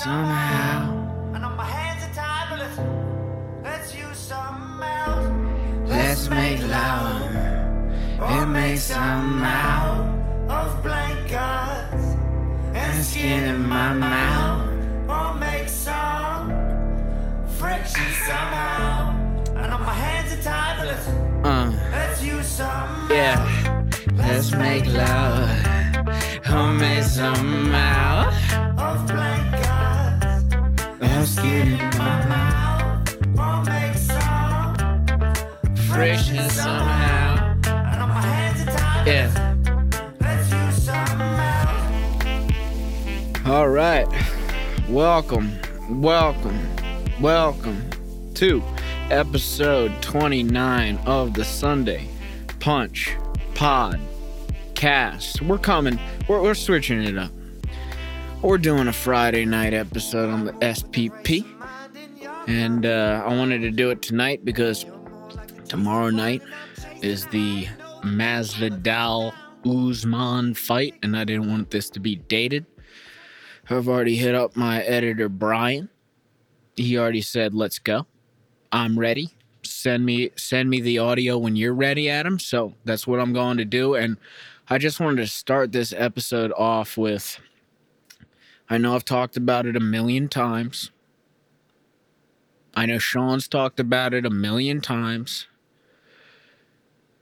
Friction Welcome, welcome, welcome to episode 29 of the Sunday Punch Podcast. We're coming, we're, we're switching it up. We're doing a Friday night episode on the SPP. And uh, I wanted to do it tonight because tomorrow night is the Masvidal Usman fight, and I didn't want this to be dated. I've already hit up my editor Brian. He already said, "Let's go. I'm ready. Send me send me the audio when you're ready, Adam." So that's what I'm going to do. And I just wanted to start this episode off with. I know I've talked about it a million times. I know Sean's talked about it a million times.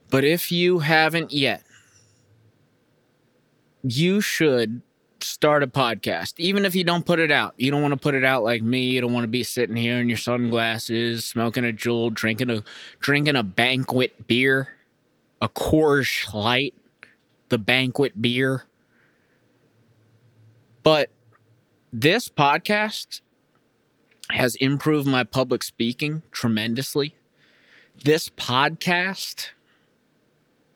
But if you haven't yet, you should start a podcast. Even if you don't put it out. You don't want to put it out like me. You don't want to be sitting here in your sunglasses smoking a JUUL drinking a drinking a banquet beer. A Coors Light the banquet beer. But this podcast has improved my public speaking tremendously. This podcast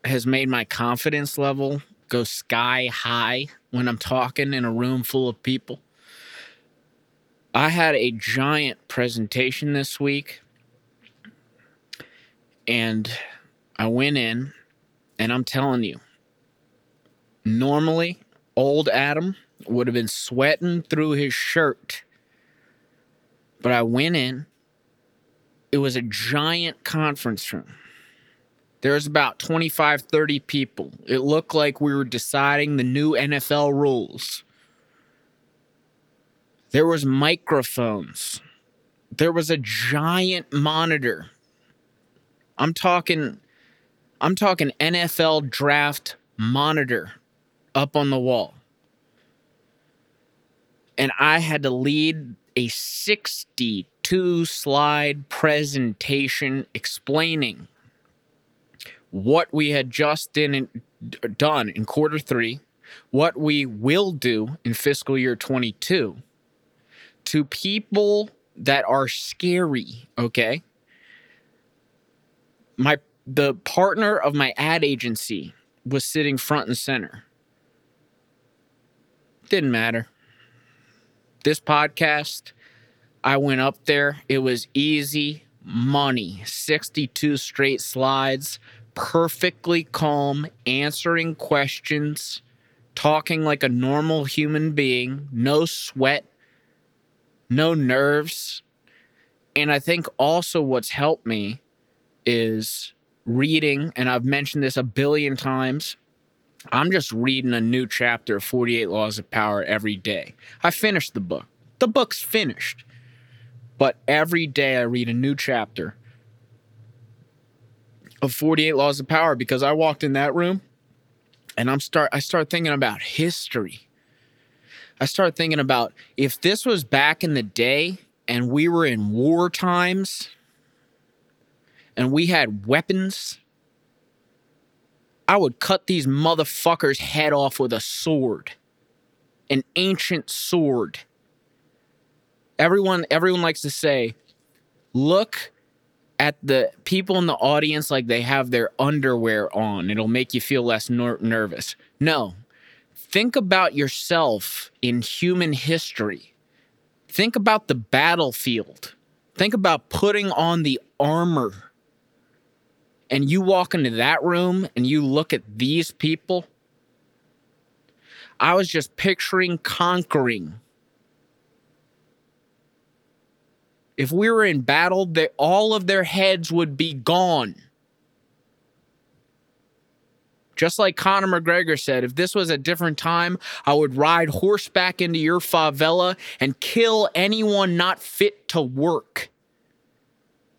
has made my confidence level go sky high when I'm talking in a room full of people. I had a giant presentation this week and I went in and I'm telling you, normally old Adam would have been sweating through his shirt. But I went in, it was a giant conference room. There was about 25, 30 people. It looked like we were deciding the new NFL rules. There was microphones. There was a giant monitor. I'm talking I'm talking NFL draft monitor up on the wall. And I had to lead a 62 slide presentation explaining what we had just in, done in quarter three, what we will do in fiscal year 22 to people that are scary, okay? My the partner of my ad agency was sitting front and center. Didn't matter. This podcast, I went up there. It was easy money. 62 straight slides, perfectly calm, answering questions, talking like a normal human being, no sweat, no nerves. And I think also what's helped me is reading, and I've mentioned this a billion times. I'm just reading a new chapter of 48 Laws of Power every day. I finished the book. The book's finished. But every day I read a new chapter of 48 Laws of Power because I walked in that room and I'm start I start thinking about history. I start thinking about if this was back in the day and we were in war times and we had weapons, I would cut these motherfuckers' head off with a sword. An ancient sword. Everyone everyone likes to say, look at the people in the audience like they have their underwear on. It'll make you feel less ner- nervous. No. Think about yourself in human history. Think about the battlefield. Think about putting on the armor. And you walk into that room and you look at these people. I was just picturing conquering. If we were in battle, they, all of their heads would be gone. Just like Conor McGregor said, if this was a different time, I would ride horseback into your favela and kill anyone not fit to work.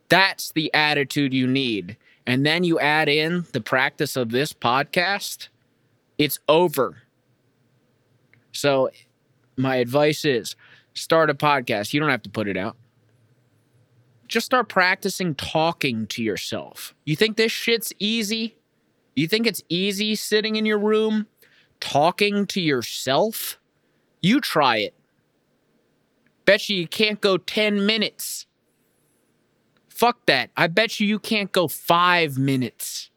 That's the attitude you need. And then you add in the practice of this podcast, it's over. So, my advice is start a podcast. You don't have to put it out. Just start practicing talking to yourself. You think this shit's easy? You think it's easy sitting in your room talking to yourself? You try it. Bet you you can't go 10 minutes. Fuck that. I bet you you can't go five minutes.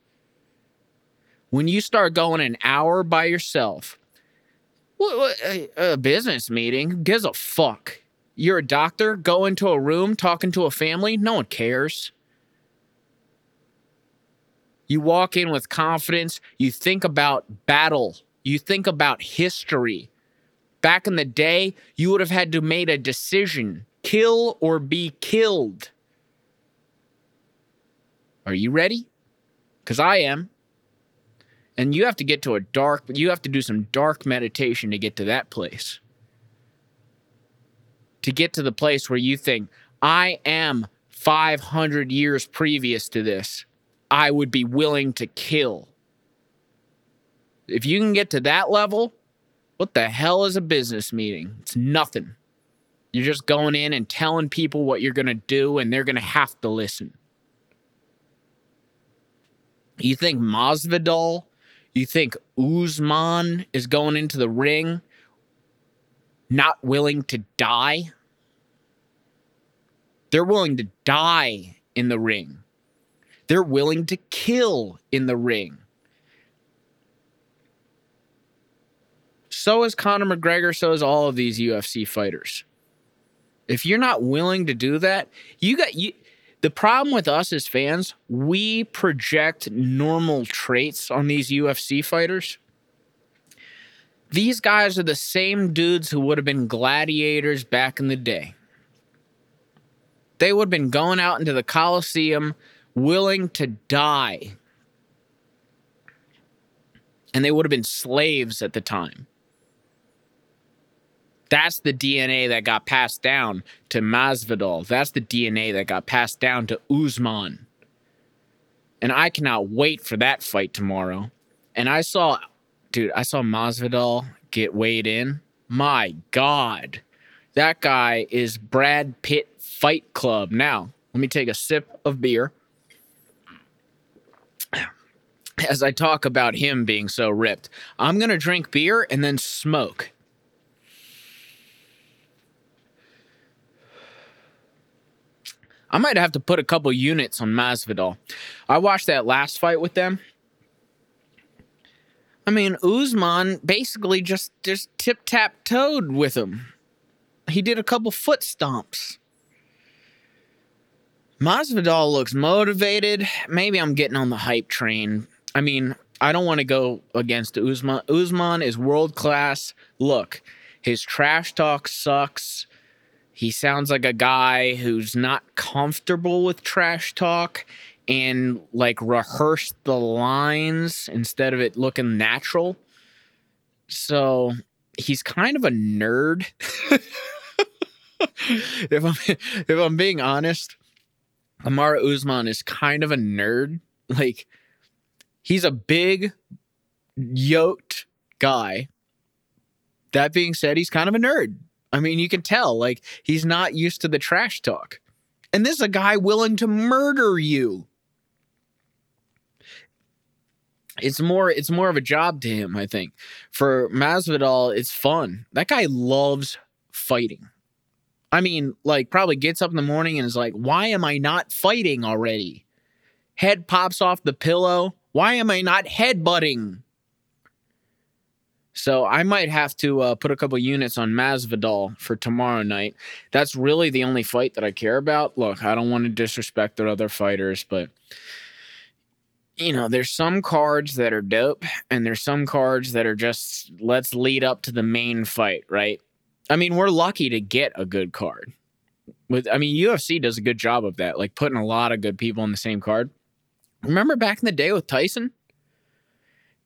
When you start going an hour by yourself, what, what, a, a business meeting, gives a fuck? You're a doctor, go into a room talking to a family, no one cares. You walk in with confidence. You think about battle. You think about history. Back in the day, you would have had to made a decision, kill or be killed. Are you ready? Cuz I am. And you have to get to a dark, you have to do some dark meditation to get to that place. To get to the place where you think, I am 500 years previous to this. I would be willing to kill. If you can get to that level, what the hell is a business meeting? It's nothing. You're just going in and telling people what you're going to do, and they're going to have to listen. You think Masvidal, you think Usman is going into the ring not willing to die? They're willing to die in the ring. They're willing to kill in the ring. So is Conor McGregor, so is all of these UFC fighters. If you're not willing to do that, you got you the problem with us as fans, we project normal traits on these UFC fighters. These guys are the same dudes who would have been gladiators back in the day. They would have been going out into the Coliseum willing to die. And they would have been slaves at the time. That's the DNA that got passed down to Masvidal. That's the DNA that got passed down to Usman. And I cannot wait for that fight tomorrow. And I saw, dude, I saw Masvidal get weighed in. My God. That guy is Brad Pitt Fight Club. Now, let me take a sip of beer as I talk about him being so ripped. I'm going to drink beer and then smoke. I might have to put a couple units on Masvidal. I watched that last fight with them. I mean, Usman basically just just tip tap toed with him. He did a couple foot stomps. Masvidal looks motivated. Maybe I'm getting on the hype train. I mean, I don't want to go against Usman. Usman is world class. Look, his trash talk sucks. He sounds like a guy who's not comfortable with trash talk and like rehearsed the lines instead of it looking natural. So he's kind of a nerd. if I'm if I'm being honest, Kamaru Usman is kind of a nerd. Like he's a big yoked guy. That being said, he's kind of a nerd. I mean, you can tell, like, he's not used to the trash talk. And this is a guy willing to murder you. It's more it's more of a job to him, I think. For Masvidal, it's fun. That guy loves fighting. I mean, like probably gets up in the morning and is like, "Why am I not fighting already?" Head pops off the pillow. Why am I not headbutting? So I might have to uh, put a couple units on Masvidal for tomorrow night. That's really the only fight that I care about. Look, I don't want to disrespect their other fighters, but you know, there's some cards that are dope, and there's some cards that are just let's lead up to the main fight, right? I mean, we're lucky to get a good card. With I mean, UFC does a good job of that, like putting a lot of good people on the same card. Remember back in the day with Tyson?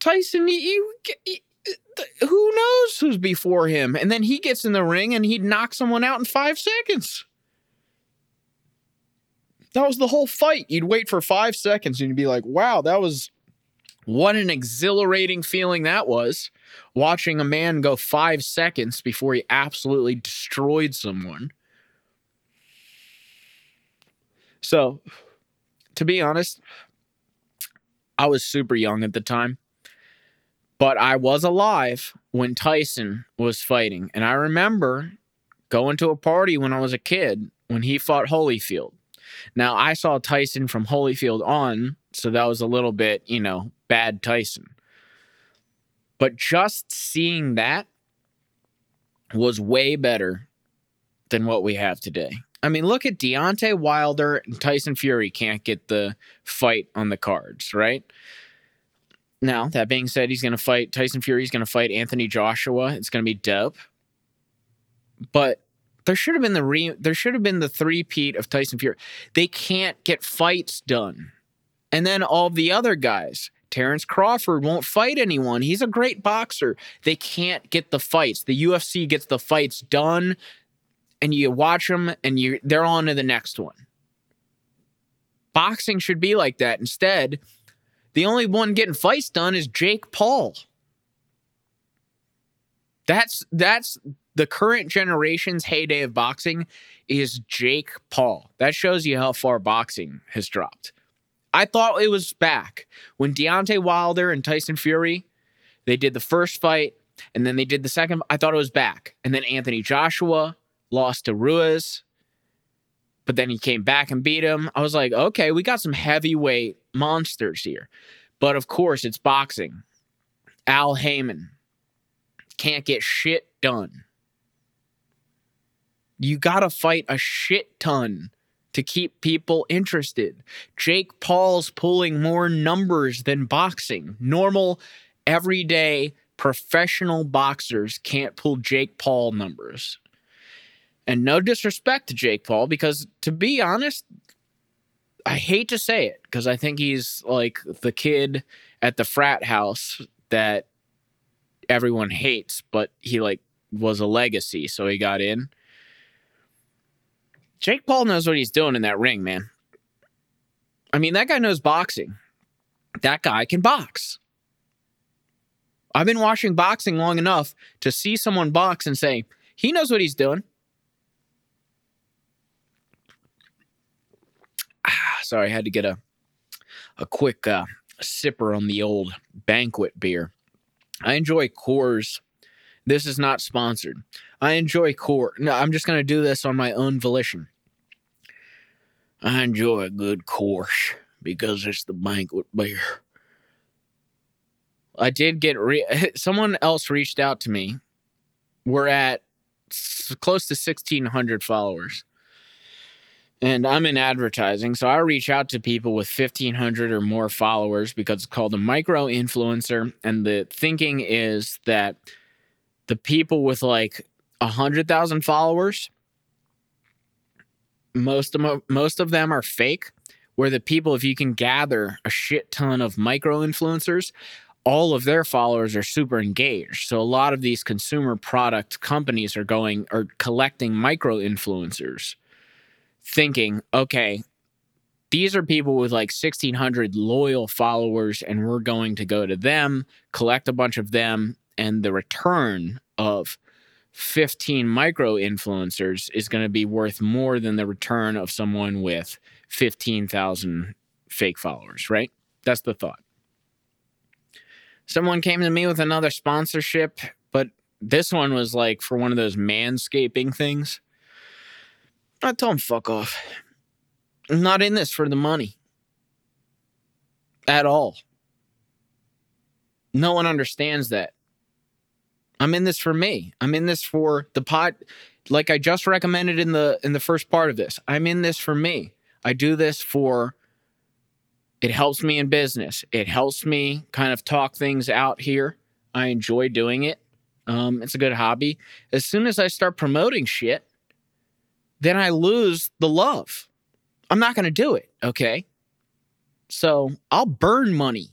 Tyson, you, who knows who's before him? And then he gets in the ring and he'd knock someone out in five seconds. That was the whole fight. You'd wait for five seconds and you'd be like, wow, that was what an exhilarating feeling that was. Watching a man go five seconds before he absolutely destroyed someone. So, to be honest, I was super young at the time, but I was alive when Tyson was fighting. And I remember going to a party when I was a kid when he fought Holyfield. Now, I saw Tyson from Holyfield on, so that was a little bit, you know, bad Tyson. But just seeing that was way better than what we have today. I mean, look at Deontay Wilder and Tyson Fury can't get the fight on the cards, right? Now, that being said, he's going to fight Tyson Fury. He's going to fight Anthony Joshua. It's going to be dope. But there should have been the re- there should have been the three-peat of Tyson Fury. They can't get fights done. And then all the other guys, Terence Crawford won't fight anyone. He's a great boxer. They can't get the fights. The UFC gets the fights done and you watch them and you they're on to the next one. Boxing should be like that. Instead, the only one getting fights done is Jake Paul. That's that's the current generation's heyday of boxing is Jake Paul. That shows you how far boxing has dropped. I thought it was back when Deontay Wilder and Tyson Fury they did the first fight and then they did the second. I thought it was back, and then Anthony Joshua lost to Ruiz, but then he came back and beat him. I was like, okay, we got some heavyweight monsters here. But of course, it's boxing. Al Haymon can't get shit done. You got to fight a shit ton to keep people interested. Jake Paul's pulling more numbers than boxing. Normal, everyday, professional boxers can't pull Jake Paul numbers. And no disrespect to Jake Paul, because to be honest, I hate to say it because I think he's like the kid at the frat house that everyone hates, but he like was a legacy, so he got in. Jake Paul knows what he's doing in that ring, man. I mean, that guy knows boxing. That guy can box. I've been watching boxing long enough to see someone box and say, he knows what he's doing. Sorry, I had to get a a quick uh, sipper on the old banquet beer. I enjoy Coors. This is not sponsored. I enjoy Coors. No, I'm just going to do this on my own volition. I enjoy a good Coors because it's the banquet beer. I did get re- someone else reached out to me. We're at close to 1600 followers and I'm in advertising, so I reach out to people with 1500 or more followers because it's called a micro influencer. And the thinking is that the people with like 100,000 followers, most of, mo- most of them are fake. Where the people, if you can gather a shit ton of micro influencers, all of their followers are super engaged. So a lot of these consumer product companies are going are collecting micro influencers thinking, okay, these are people with like 1600 loyal followers and we're going to go to them, collect a bunch of them and the return of 15 micro influencers is going to be worth more than the return of someone with 15,000 fake followers, right? That's the thought. Someone came to me with another sponsorship, but this one was like for one of those manscaping things. I told him, fuck off. I'm not in this for the money. At all. No one understands that. I'm in this for me. I'm in this for the pot like I just recommended in the in the first part of this. I'm in this for me. I do this for it helps me in business. It helps me kind of talk things out here. I enjoy doing it. Um, it's a good hobby. As soon as I start promoting shit, then I lose the love. I'm not going to do it. Okay. So I'll burn money.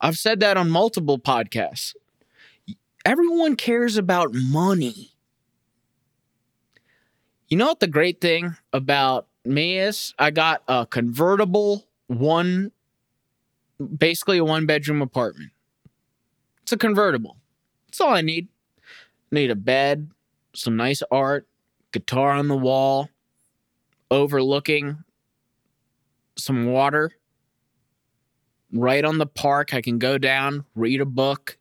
I've said that on multiple podcasts. Everyone cares about money. You know what the great thing about me is? I got a convertible one, basically a one bedroom apartment. It's a convertible. That's all I need. need a bed, some nice art, guitar on the wall, overlooking some water. Right on the park, I can go down, read a book,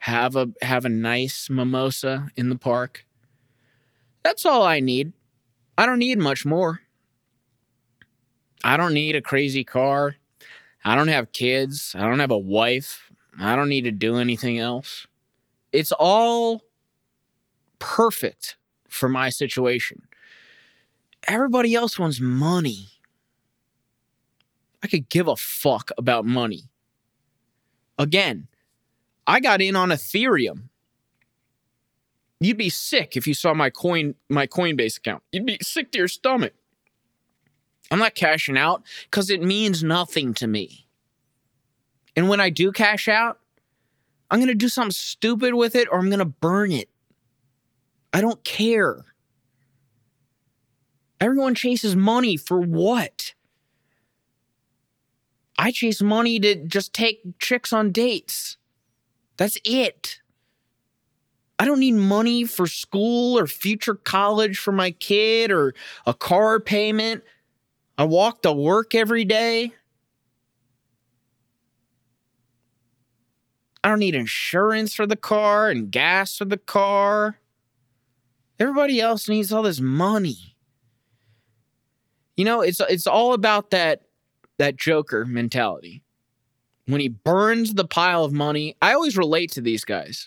have a have a nice mimosa in the park. That's all I need. I don't need much more. I don't need a crazy car. I don't have kids. I don't have a wife. I don't need to do anything else. It's all perfect for my situation. Everybody else wants money. I could give a fuck about money. Again, I got in on Ethereum. You'd be sick if you saw my coin my Coinbase account. You'd be sick to your stomach. I'm not cashing out cuz it means nothing to me. And when I do cash out, I'm going to do something stupid with it or I'm going to burn it. I don't care. Everyone chases money for what? I chase money to just take chicks on dates. That's it. I don't need money for school or future college for my kid or a car payment. I walk to work every day. I don't need insurance for the car and gas for the car. Everybody else needs all this money. You know, it's it's all about that that Joker mentality. When he burns the pile of money, I always relate to these guys.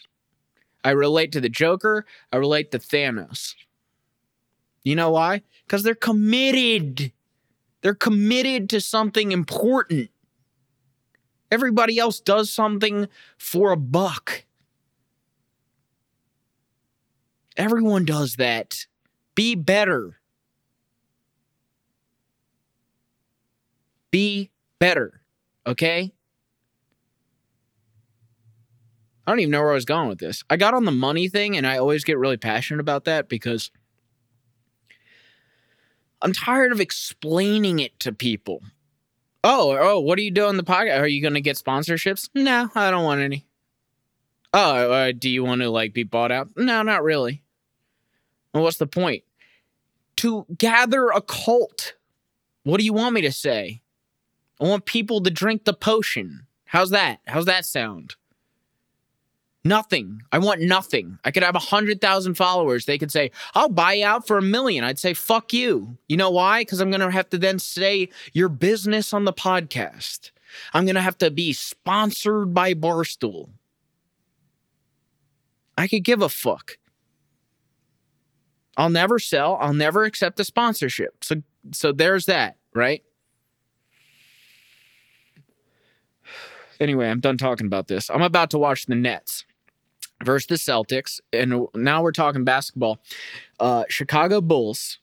I relate to the Joker, I relate to Thanos. You know why? Cuz they're committed. They're committed to something important. Everybody else does something for a buck. Everyone does that. Be better. Be better. Okay? I don't even know where I was going with this. I got on the money thing, and I always get really passionate about that because I'm tired of explaining it to people. Oh, oh, what are you doing the podcast? Are you going to get sponsorships? No, I don't want any. Oh, uh, do you want to like be bought out? No, not really. Well, what's the point? To gather a cult. What do you want me to say? I want people to drink the potion. How's that? How's that sound? Nothing. I want nothing. I could have a hundred thousand followers. They could say, I'll buy you out for a million. I'd say, fuck you. You know why? Because I'm going to have to then say your business on the podcast. I'm going to have to be sponsored by Barstool. I could give a fuck. I'll never sell. I'll never accept a sponsorship. So, so there's that, right? Anyway, I'm done talking about this. I'm about to watch the Nets versus the Celtics. And now we're talking basketball. Uh, Chicago Bulls.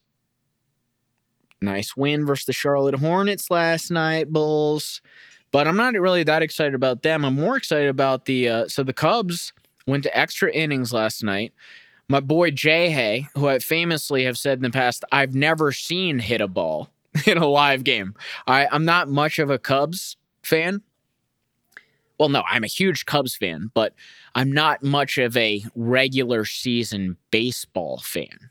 Nice win versus the Charlotte Hornets last night, Bulls. But I'm not really that excited about them. I'm more excited about the. Uh, so the Cubs went to extra innings last night. My boy Jay Hay, who I famously have said in the past, I've never seen hit a ball in a live game. I, I'm not much of a Cubs fan well, no, I'm a huge Cubs fan, but I'm not much of a regular season baseball fan.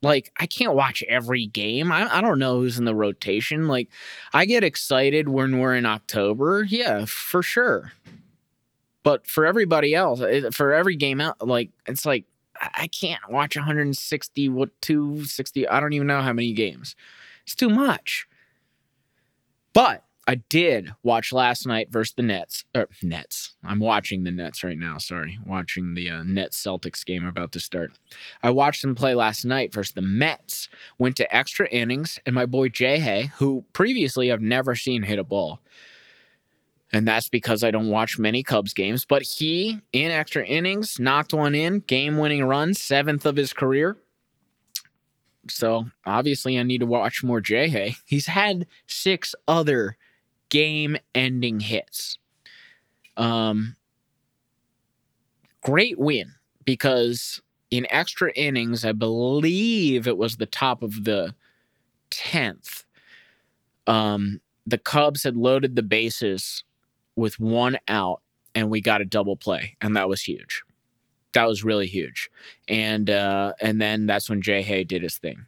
Like, I can't watch every game. I, I don't know who's in the rotation. Like, I get excited when we're in October. Yeah, for sure. But for everybody else, eh, for every game out, like, it's like, I can't watch 160, what, 260, I don't even know how many games. It's too much. But I did watch last night versus the Nets. Or Nets. I'm watching the Nets right now. Sorry, watching the uh, Nets Celtics game about to start. I watched them play last night versus the Mets. Went to extra innings, and my boy Jay Hay, who previously I've never seen hit a ball, and that's because I don't watch many Cubs games. But he, in extra innings, knocked one in, game winning run, seventh of his career. So obviously, I need to watch more Jay Hay. He's had six other game ending hits. Um, great win because in extra innings, I believe it was the top of the 10th. Um, the Cubs had loaded the bases with one out, and we got a double play, and that was huge. That was really huge, and uh, and then that's when Jay Hay did his thing.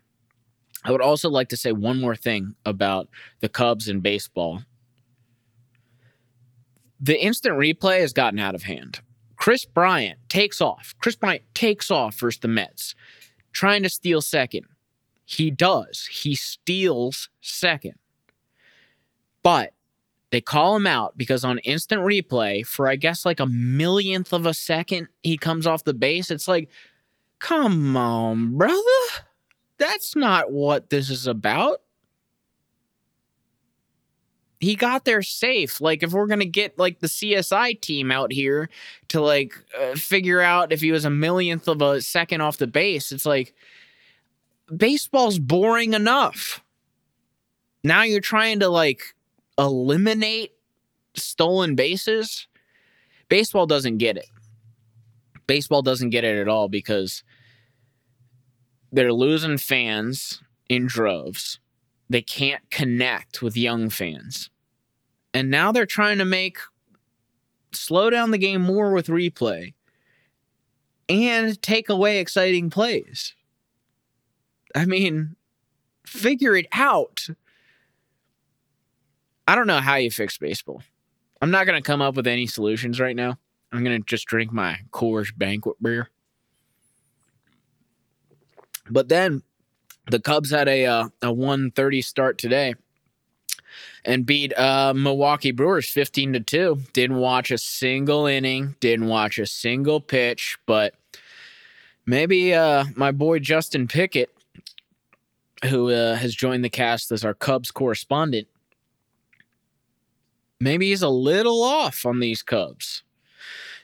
I would also like to say one more thing about the Cubs and baseball. The instant replay has gotten out of hand. Kris Bryant takes off. Kris Bryant takes off versus the Mets, trying to steal second. He does. He steals second. But they call him out because on instant replay, for I guess like a millionth of a second, he comes off the base. It's like, come on, brother. That's not what this is about. He got there safe. Like, if we're gonna get like the CSI team out here to like uh, figure out if he was a millionth of a second off the base, it's like baseball's boring enough. Now you're trying to like eliminate stolen bases. Baseball doesn't get it. Baseball doesn't get it at all because they're losing fans in droves. They can't connect with young fans. And now they're trying to make slow down the game more with replay and take away exciting plays. I mean, figure it out. I don't know how you fix baseball. I'm not going to come up with any solutions right now. I'm going to just drink my Coors banquet beer. But then the Cubs had a uh, a 130 start today and beat uh, Milwaukee Brewers 15 to 2. Didn't watch a single inning, didn't watch a single pitch, but maybe uh, my boy Justin Pickett who uh, has joined the cast as our Cubs correspondent maybe he's a little off on these Cubs.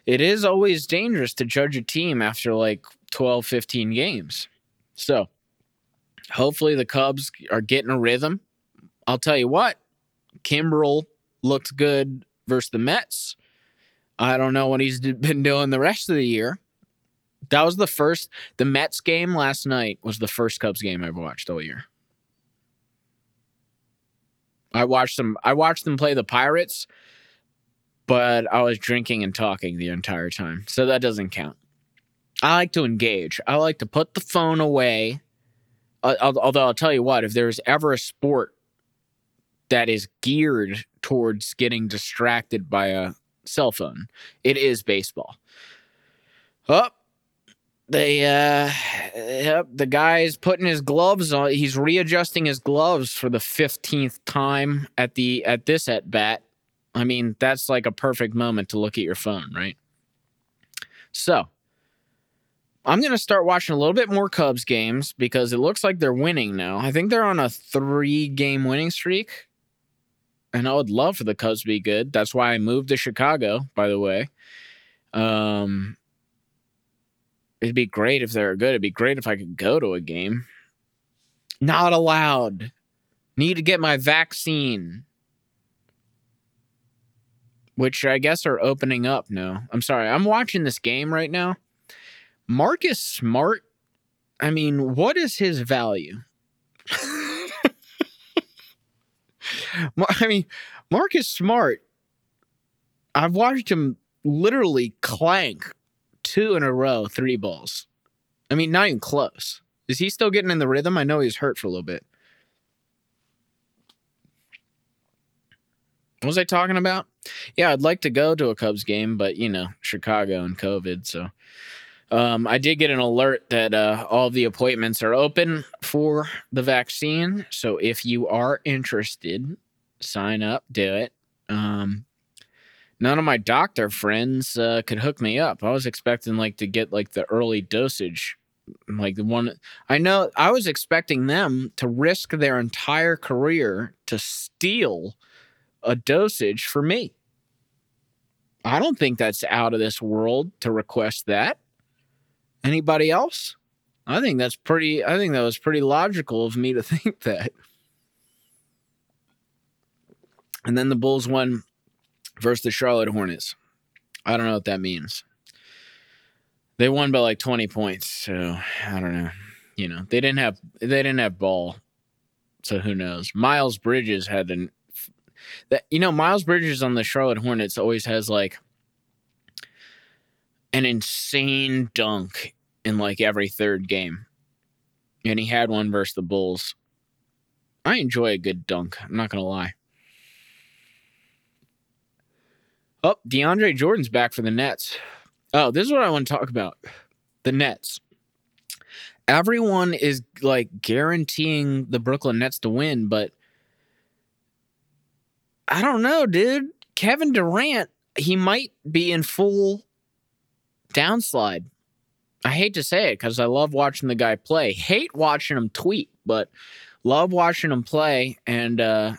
It is always dangerous to judge a team after like 12, 15 games. So hopefully the Cubs are getting a rhythm. I'll tell you what, Kimbrel looked good versus the Mets. I don't know what he's been doing the rest of the year. That was the first, the Mets game last night was the first Cubs game I've watched all year. I watched them. I watched them play the Pirates, but I was drinking and talking the entire time, so that doesn't count. I like to engage. I like to put the phone away. Uh, although I'll tell you what, if there's ever a sport that is geared towards getting distracted by a cell phone, it is baseball. Up, oh, they uh yep the guy's putting his gloves on. He's readjusting his gloves for the 15th time at the at this at bat. I mean that's like a perfect moment to look at your phone right? So i'm going to start watching a little bit more cubs games because it looks like they're winning now. I think they're on a three game winning streak and i would love for the cubs to be good that's why i moved to chicago by the way um It'd be great if they're good. It'd be great if I could go to a game. Not allowed. Need to get my vaccine. Which I guess are opening up now. I'm sorry. I'm watching this game right now. Marcus Smart. I mean, what is his value? I mean, Marcus Smart. I've watched him literally clank two in a row, three balls. I mean, not even close. Is he still getting in the rhythm? I know he's hurt for a little bit. What was I talking about? Yeah, I'd like to go to a Cubs game, but you know, Chicago and COVID. So um, I did get an alert that uh, all the appointments are open for the vaccine. So if you are interested sign up, do it. Um, none of my doctor friends uh, could hook me up. I was expecting like to get like the early dosage, like the one I know. I was expecting them to risk their entire career to steal a dosage for me. I don't think that's out of this world to request that. Anybody else? I think that's pretty I think that was pretty logical of me to think that. And then the Bulls won versus the Charlotte Hornets. I don't know what that means. They won by like 20 points, so I don't know. You know, they didn't have they didn't have ball. So who knows? Miles Bridges had an that you know Miles Bridges on the Charlotte Hornets always has like an insane dunk in like every third game. And he had one versus the Bulls. I enjoy a good dunk, I'm not going to lie. Oh, DeAndre Jordan's back for the Nets. Oh, this is what I want to talk about. The Nets. Everyone is like guaranteeing the Brooklyn Nets to win, but I don't know, dude. Kevin Durant, he might be in full downslide. I hate to say it because I love watching the guy play. Hate watching him tweet, but love watching him play. And uh,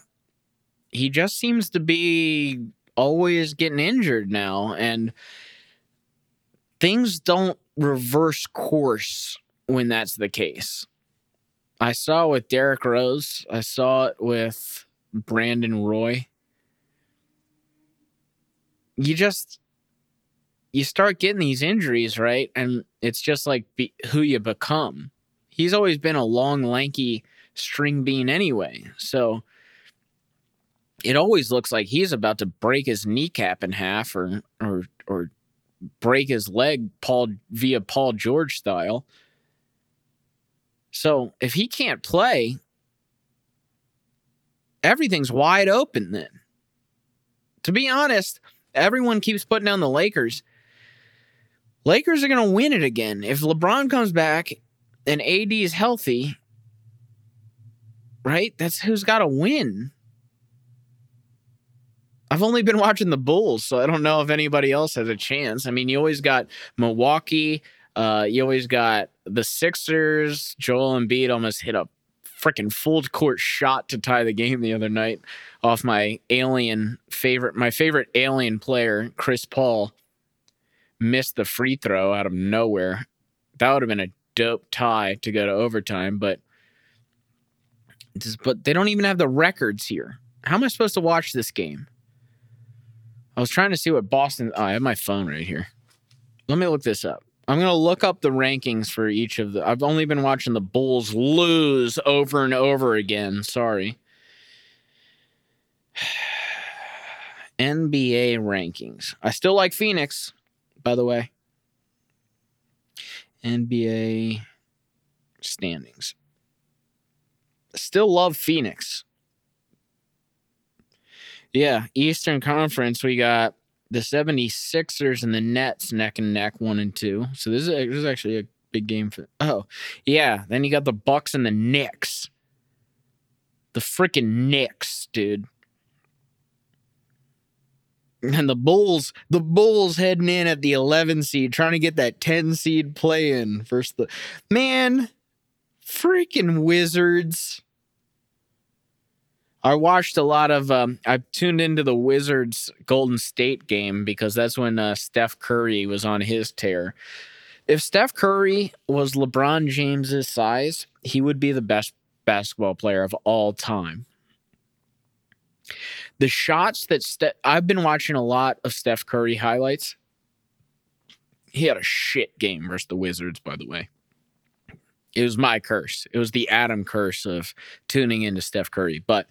he just seems to be always getting injured now. And things don't reverse course when that's the case. I saw it with Derrick Rose, I saw it with Brandon Roy. You just you start getting these injuries, right? And it's just like be, who you become. He's always been a long, lanky string bean anyway. So it always looks like he's about to break his kneecap in half or or or break his leg Paul via Paul George style. So if he can't play, everything's wide open then. To be honest, everyone keeps putting down the Lakers. Lakers are going to win it again. If LeBron comes back and AD is healthy, right? That's who's got to win. I've only been watching the Bulls, so I don't know if anybody else has a chance. I mean, you always got Milwaukee, uh, you always got the Sixers. Joel Embiid almost hit a freaking full court shot to tie the game the other night off my alien favorite, my favorite alien player, Chris Paul missed the free throw out of nowhere. That would have been a dope tie to go to overtime, but but they don't even have the records here. How am I supposed to watch this game? I was trying to see what Boston. Oh, I have my phone right here. Let me look this up. I'm gonna look up the rankings for each of the. I've only been watching the Bulls lose over and over again. Sorry. NBA rankings. I still like Phoenix by the way. NBA standings. Still love Phoenix. Yeah, Eastern Conference, we got the 76ers and the Nets neck and neck, one and two. So this is, this is actually a big game for. Oh, yeah. Then you got the Bucks and the Knicks. The freaking Knicks, dude and the Bulls, the Bulls heading in at the 11 seed, trying to get that 10 seed play in versus the man, freaking Wizards. I watched a lot of. Um, I tuned into the Wizards Golden State game because that's when uh, Steph Curry was on his tear. If Steph Curry was LeBron James's size, he would be the best basketball player of all time the shots that Ste- I've been watching a lot of Steph Curry highlights. He had a shit game versus the Wizards, by the way. It was my curse. It was the Adam curse of tuning into Steph Curry. But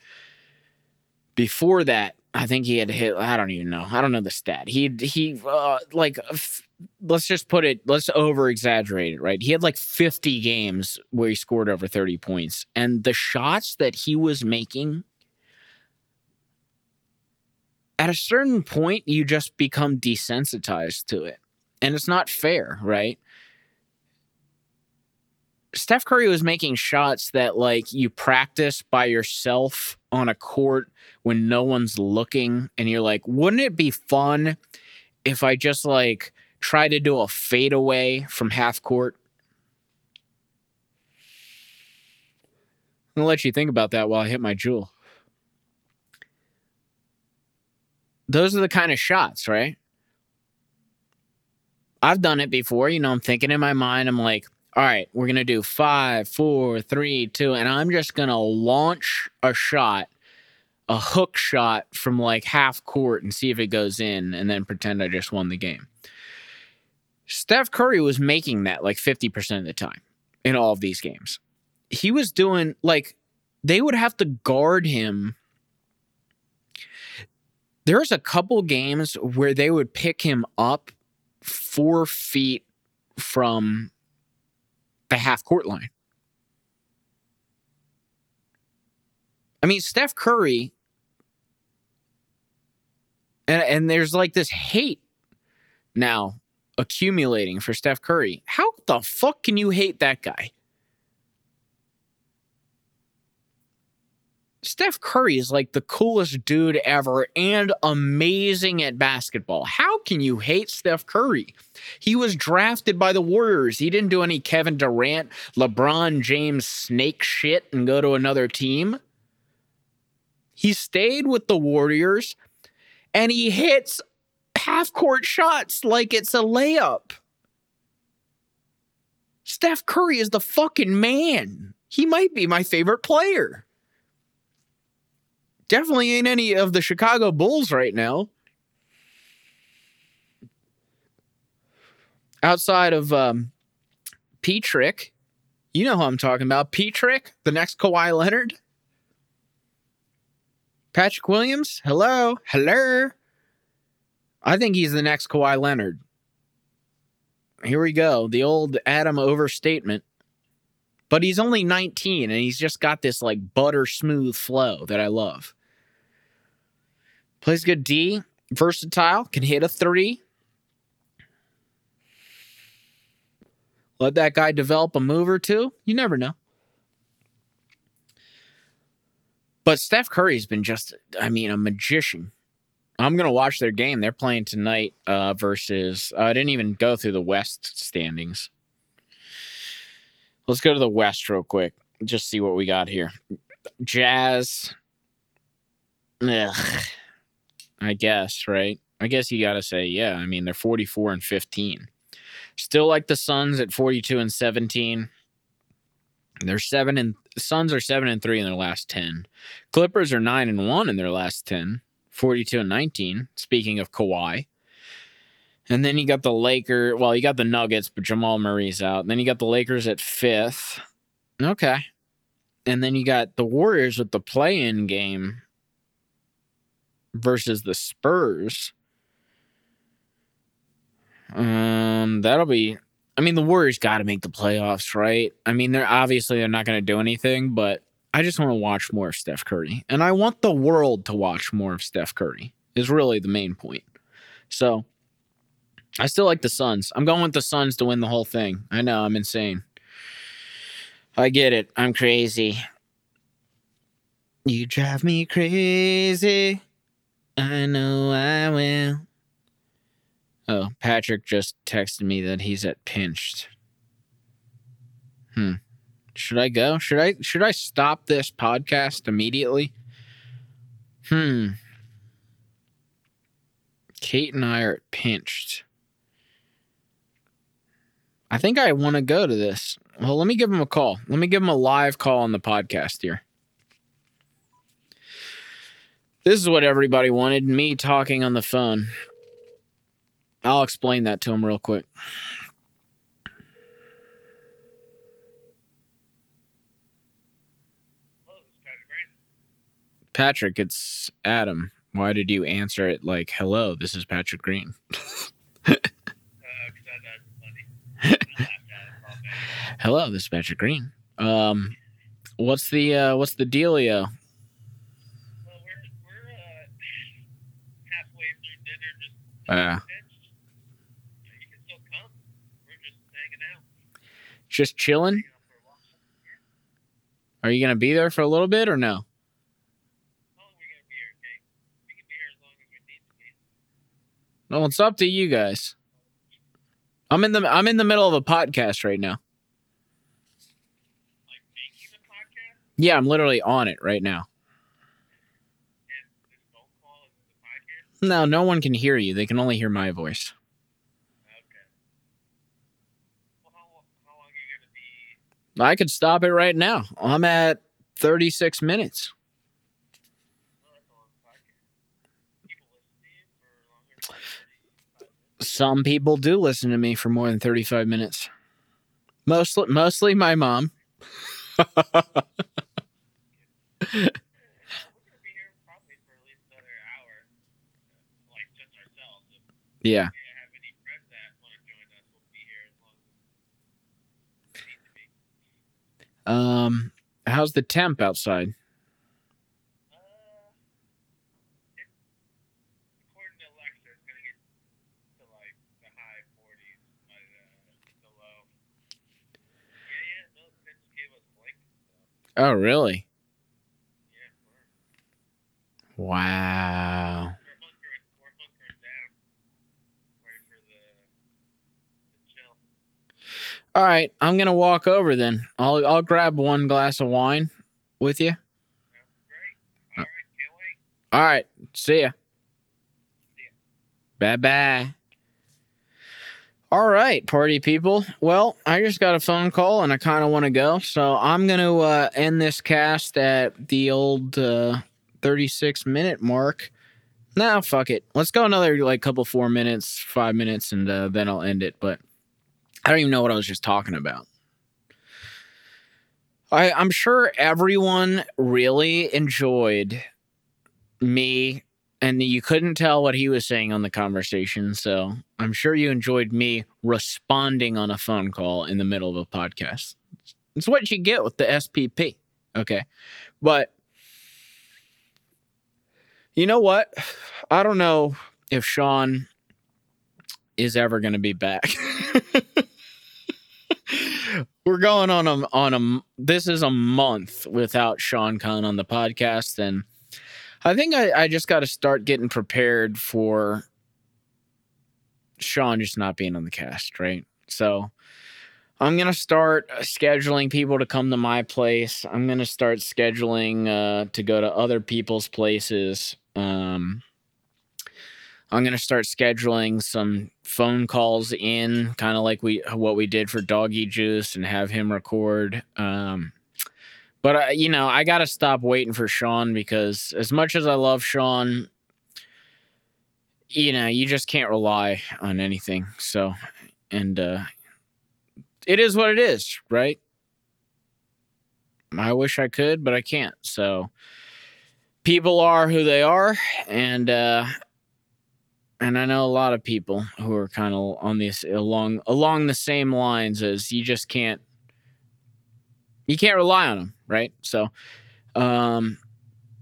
before that, I think he had hit. I don't even know. I don't know the stat. He he uh, like f- let's just put it. Let's over exaggerate it. Right. He had like fifty games where he scored over thirty points, and the shots that he was making at a certain point, you just become desensitized to it. And it's not fair, right? Steph Curry was making shots that like you practice by yourself on a court when no one's looking and you're like, wouldn't it be fun if I just like try to do a fadeaway from half court? I'm gonna let you think about that while I hit my JUUL. Those are the kind of shots, right? I've done it before. You know, I'm thinking in my mind, I'm like, all right, we're going to do five, four, three, two, and I'm just going to launch a shot, a hook shot from like half court and see if it goes in and then pretend I just won the game. Steph Curry was making that like 50% of the time in all of these games. He was doing like, they would have to guard him. There's a couple games where they would pick him up four feet from the half court line. I mean, Steph Curry, and, and there's like this hate now accumulating for Steph Curry. How the fuck can you hate that guy? Steph Curry is like the coolest dude ever and amazing at basketball. How can you hate Steph Curry? He was drafted by the Warriors. He didn't do any Kevin Durant, LeBron James snake shit and go to another team. He stayed with the Warriors and he hits half court shots like it's a layup. Steph Curry is the fucking man. He might be my favorite player definitely ain't any of the Chicago Bulls right now. Outside of um, Petrick, you know who I'm talking about. Petrick, the next Kawhi Leonard. Patrick Williams, hello, hello. I think he's the next Kawhi Leonard. Here we go. The old Adam overstatement. But he's only 19 and he's just got this like butter smooth flow that I love. Plays good D, versatile, can hit a three. Let that guy develop a move or two. You never know. But Steph Curry's been just, I mean, a magician. I'm to watch their game. They're playing tonight uh, versus, uh, I didn't even go through the West standings. Let's go to the West real quick. Just see what we got here. Jazz. Ugh. I guess, right? I guess you got to say, yeah. I mean, they're 44 and 15. Still like the Suns at 42 and 17. They're seven and Suns are seven and three in their last 10. Clippers are nine and one in their last 10, 42 and 19. Speaking of Kawhi. And then you got the Lakers. Well, you got the Nuggets, but Jamal Murray's out. And then you got the Lakers at fifth. Okay. And then you got the Warriors with the play in game versus the Spurs. Um, that'll be. I mean, the Warriors got to make the playoffs, right? I mean, they're obviously they're not going to do anything, but I just want to watch more of Steph Curry, and I want the world to watch more of Steph Curry. Is really the main point. So, I still like the Suns. I'm going with the Suns to win the whole thing. I know I'm insane. I get it. I'm crazy. You drive me crazy. I know I will. Oh, Patrick just texted me that he's at pinched. Hmm. Should I go? Should I should I stop this podcast immediately? Hmm. Kate and I are at pinched. I think I want to go to this. Well, let me give him a call. Let me give him a live call on the podcast here. This is what everybody wanted me talking on the phone. I'll explain that to him real quick. Patrick, it's Adam. Why did you answer it like, hello, this is Patrick Green? hello, this is Patrick Green. Um, what's the uh, what's the dealio? Uh, just chilling. Are you gonna be there for a little bit or no? How long are we gonna be here, okay? We can be here as long as we need to be. Well, it's up to you guys. I'm in the I'm in the middle of a podcast right now. Like podcast Yeah, I'm literally on it right now. and this phone call is the podcast. No, no one can hear you. They can only hear my voice. Okay. Well, how, how long are you gonna be? I could stop it right now. I'm at 36 minutes. Oh, that's a long podcast. People listen to you for longer than 35 minutes. Some people do listen to me for more than 35 minutes. Mostly mostly my mom. We're gonna be here probably for at least another hour, like just ourselves. If Yeah. we have any friends that want to join us, we'll be here as long as we need to be. Um how's the temp outside? Uh, it, Alexa, it's gonna get to like the 40s, but uh. Yeah, yeah, no, they just gave us blankets. So, Oh, really? yeah, we're, Wow. we're hunkering, we're hunkering down, ready for the, the chill. All right, I'm going to walk over then. I'll I'll grab one glass of wine with you. All right, can't wait. All right, see ya. Ya. Bye bye. All right, party people. Well, I just got a phone call and I kind of want to go. So I'm going to uh, end this cast at the old uh, 36 minute mark. Nah, fuck it. Let's go another like couple four minutes, five minutes, and uh, then I'll end it. But I don't even know what I was just talking about. I, I'm sure everyone really enjoyed me and you couldn't tell what he was saying on the conversation. So I'm sure you enjoyed me responding on a phone call in the middle of a podcast. It's what you get with the SPP. Okay. But you know what? I don't know if Sean is ever going to be back. We're going on a on a this is a month without Sean Khan on the podcast and I think I, I just got to start getting prepared for Sean just not being on the cast, right? So I'm gonna start scheduling people to come to my place. I'm gonna start scheduling uh, to go to other people's places. Um, I'm gonna start scheduling some phone calls in, kind of like we what we did for Doggy Juice, and have him record. Um, but uh, you know, I gotta stop waiting for Sean because as much as I love Sean, you know, you just can't rely on anything. So, and uh, it is what it is, right? I wish I could, but I can't. So, people are who they are, and uh, and I know a lot of people who are kind of on this along along the same lines as you just can't you can't rely on them, right? So, um,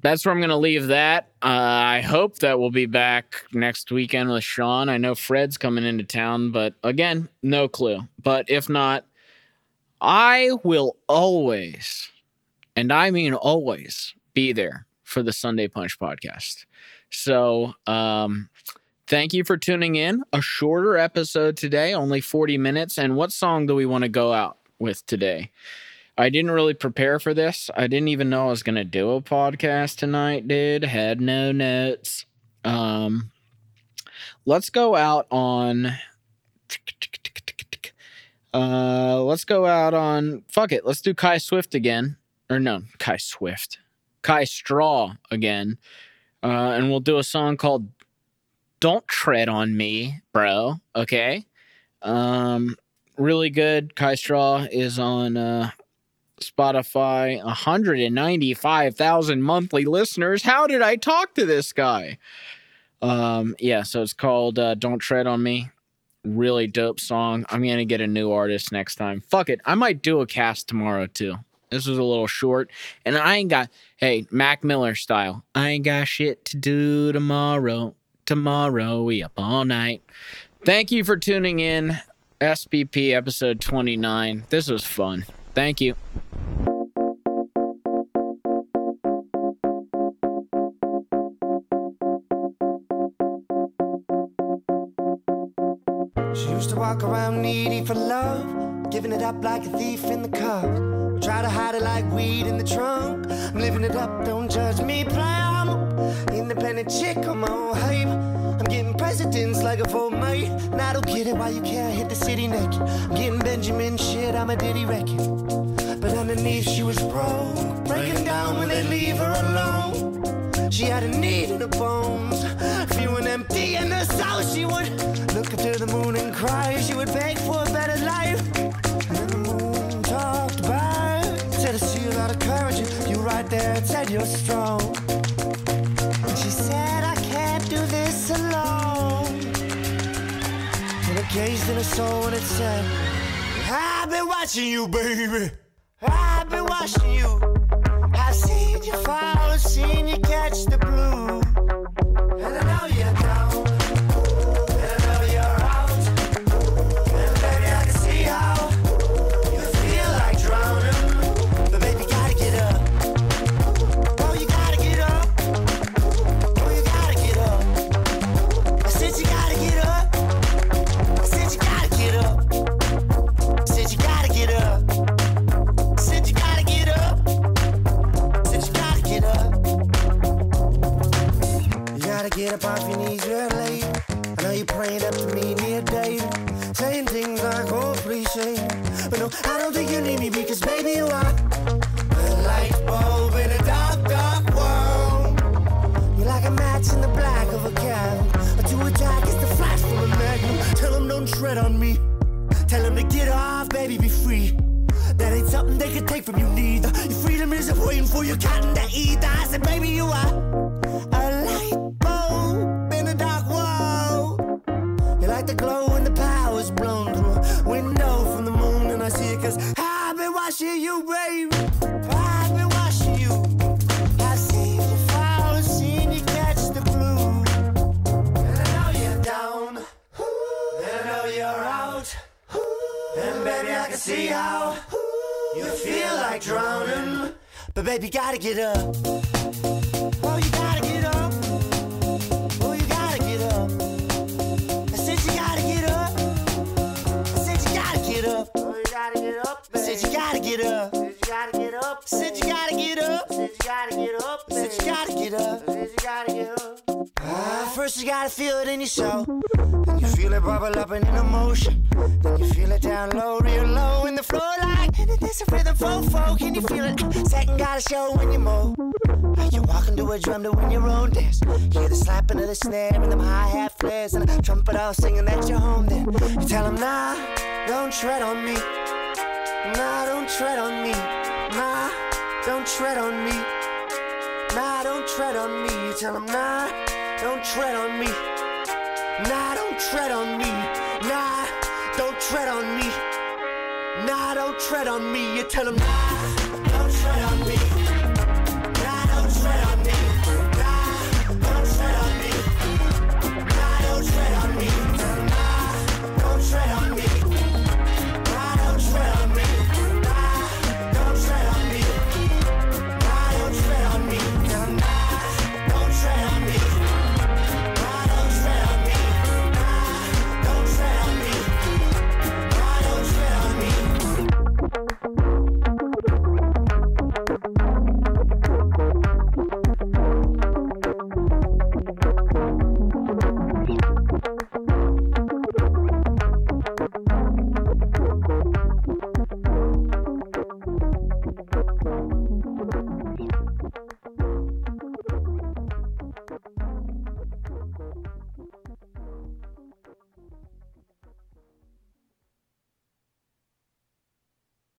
that's where I'm going to leave that. Uh, I hope that we'll be back next weekend with Sean. I know Fred's coming into town, but again, no clue. But if not, I will always, and I mean always, be there for the Sunday Punch podcast. So, um, thank you for tuning in. A shorter episode today, only 40 minutes. And what song do we want to go out with today? I didn't really prepare for this. I didn't even know I was gonna do a podcast tonight, dude. Had no notes. Um, let's go out on. Uh, let's go out on. Fuck it. Let's do Kai Swift again. Or no, Kai Swift. Kai Straw again. Uh, and we'll do a song called "Don't Tread on Me, Bro." Okay. Um, really good. Kai Straw is on. Uh, Spotify, 195,000 monthly listeners. How did I talk to this guy? Um, yeah, so it's called uh, Don't Tread on Me. Really dope song. I'm going to get a new artist next time. Fuck it. I might do a cast tomorrow too. This was a little short. And I ain't got, hey, Mac Miller style. I ain't got shit to do tomorrow tomorrow. We up all night. Thank you for tuning in. SPP episode 29. This was fun. Thank you. She used to walk around needy for love, giving it up like a thief in the cup. Try to hide it like weed in the trunk. I'm living it up, don't judge me. I'm independent chick, Presidents like a full mate. And I don't get it why you can't hit the city naked. I'm getting Benjamin shit, I'm a ditty record. But underneath she was broke, breaking down when they leave her alone. She had a need in her bones, feeling empty in her soul. She would look up to the moon and cry. She would beg for a better life. And the moon talked back, said I see a lot of courage. You right there, said you're strong. Gazed in her soul and it said, I've been watching you, baby. No, I don't think you need me because, baby, you are a light bulb in a dark, dark world. You're like a match in the black of a cab. A to attack is the flash from a magnum. Tell them don't tread on me. Tell them to get off, baby, be free. That ain't something they can take from you neither. Your freedom isn't waiting for your cotton to eat. I said, baby, you are a light bulb in a dark world. You're like the glow when the watching you, baby. I've been watching you. I've seen you fall, seen you catch the blue. And I know you're down, and I know you're out. And baby, I can see how you feel like drowning. But baby, gotta get up. Up. Said you gotta get up. Said you gotta get up. Said you gotta get up. Said you gotta get up. Ah, first you gotta feel it in your soul. Then you feel it bubble up and in emotion. Then you feel it down low, real low in the floor like and there's a rhythm fofo. Can you feel it? Second gotta show when you move. You're walking to a drum to win your own dance. Hear the slapping of the snare and them hi hat flares and a trumpet all singing that you're home. Then you tell them nah, don't tread on me. Nah, don't tread on me. Nah, don't tread on me. Nah, don't tread on me. Tell them nah, don't tread on me. Nah, don't tread on me. Nah, don't tread on me. Nah, don't tread on me. You tell them nah,